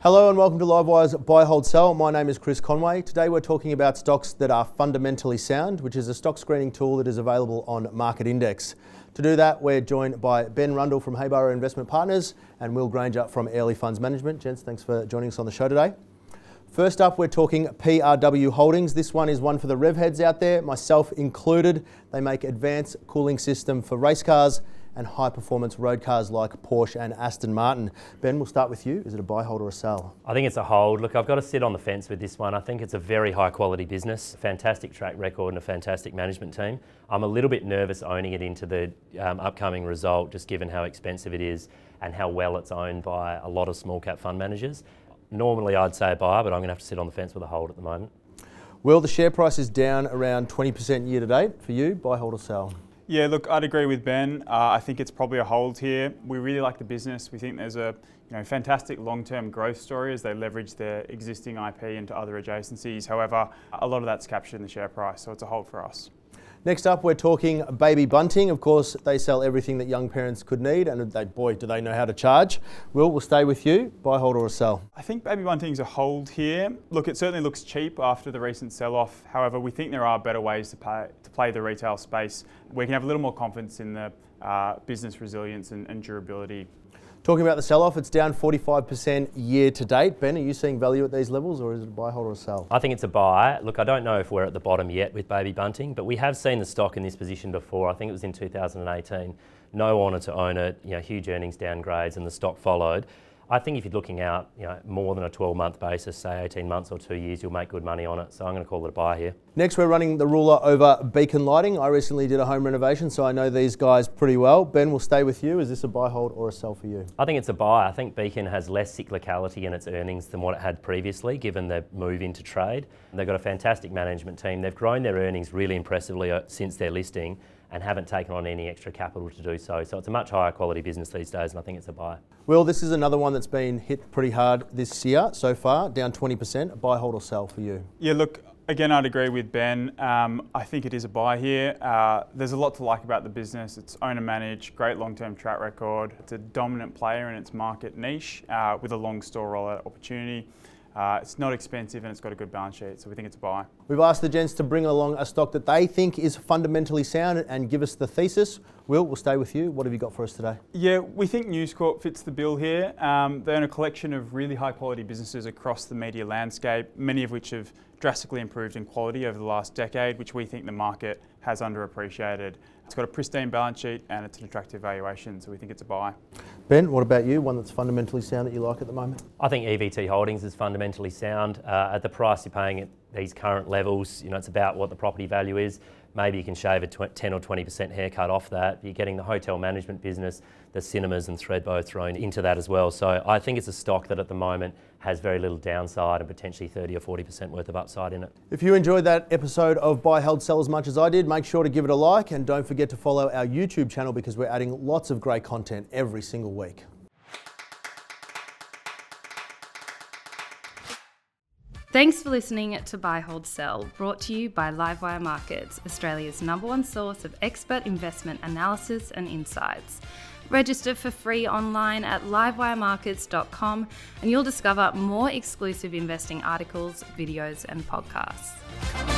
Hello and welcome to Livewire's Buy, Hold, Sell. My name is Chris Conway. Today we're talking about stocks that are fundamentally sound, which is a stock screening tool that is available on Market Index. To do that, we're joined by Ben Rundle from Hayborough Investment Partners and Will Granger from Airlie Funds Management. Gents, thanks for joining us on the show today. First up, we're talking PRW Holdings. This one is one for the rev heads out there, myself included. They make advanced cooling system for race cars and high performance road cars like Porsche and Aston Martin. Ben, we'll start with you. Is it a buy, hold, or a sell? I think it's a hold. Look, I've got to sit on the fence with this one. I think it's a very high quality business, fantastic track record, and a fantastic management team. I'm a little bit nervous owning it into the um, upcoming result, just given how expensive it is and how well it's owned by a lot of small cap fund managers. Normally, I'd say a buy, but I'm going to have to sit on the fence with a hold at the moment. Well, the share price is down around 20% year to date for you. Buy, hold, or sell? Yeah, look, I'd agree with Ben. Uh, I think it's probably a hold here. We really like the business. We think there's a you know, fantastic long-term growth story as they leverage their existing IP into other adjacencies. However, a lot of that's captured in the share price, so it's a hold for us. Next up, we're talking Baby Bunting. Of course, they sell everything that young parents could need, and they, boy, do they know how to charge. Will, we'll stay with you. Buy, hold, or sell? I think Baby Bunting's a hold here. Look, it certainly looks cheap after the recent sell-off. However, we think there are better ways to, to play the retail space. We can have a little more confidence in the uh, business resilience and, and durability Talking about the sell off, it's down 45% year to date. Ben, are you seeing value at these levels or is it a buy, hold, or a sell? I think it's a buy. Look, I don't know if we're at the bottom yet with Baby Bunting, but we have seen the stock in this position before. I think it was in 2018. No honour to own it, you know, huge earnings downgrades, and the stock followed. I think if you're looking out, you know, more than a 12-month basis, say 18 months or two years, you'll make good money on it. So I'm going to call it a buy here. Next, we're running the ruler over Beacon Lighting. I recently did a home renovation, so I know these guys pretty well. Ben, will stay with you. Is this a buy, hold, or a sell for you? I think it's a buy. I think Beacon has less cyclicality in its earnings than what it had previously, given the move into trade. They've got a fantastic management team. They've grown their earnings really impressively uh, since their listing and haven't taken on any extra capital to do so. So it's a much higher quality business these days, and I think it's a buy. Well, this is another one that's been hit pretty hard this year so far, down 20%. A buy, hold, or sell for you? Yeah, look, again, I'd agree with Ben. Um, I think it is a buy here. Uh, there's a lot to like about the business. It's owner managed, great long term track record. It's a dominant player in its market niche uh, with a long store rollout opportunity. Uh, it's not expensive and it's got a good balance sheet, so we think it's a buy. We've asked the gents to bring along a stock that they think is fundamentally sound and give us the thesis. Will, we'll stay with you. What have you got for us today? Yeah, we think News Corp fits the bill here. Um, they own a collection of really high quality businesses across the media landscape, many of which have drastically improved in quality over the last decade, which we think the market has underappreciated. It's got a pristine balance sheet and it's an attractive valuation, so we think it's a buy. Ben, what about you? One that's fundamentally sound that you like at the moment? I think EVT Holdings is fundamentally sound. Uh, at the price you're paying at these current levels, you know, it's about what the property value is. Maybe you can shave a 10 or 20% haircut off that. You're getting the hotel management business, the cinemas and Thredbo thrown into that as well. So I think it's a stock that at the moment has very little downside and potentially 30 or 40% worth of upside in it. If you enjoyed that episode of Buy, Held, Sell as much as I did, make sure to give it a like and don't forget to follow our YouTube channel because we're adding lots of great content every single week. Thanks for listening to Buy, Hold, Sell, brought to you by Livewire Markets, Australia's number one source of expert investment analysis and insights. Register for free online at livewiremarkets.com and you'll discover more exclusive investing articles, videos, and podcasts.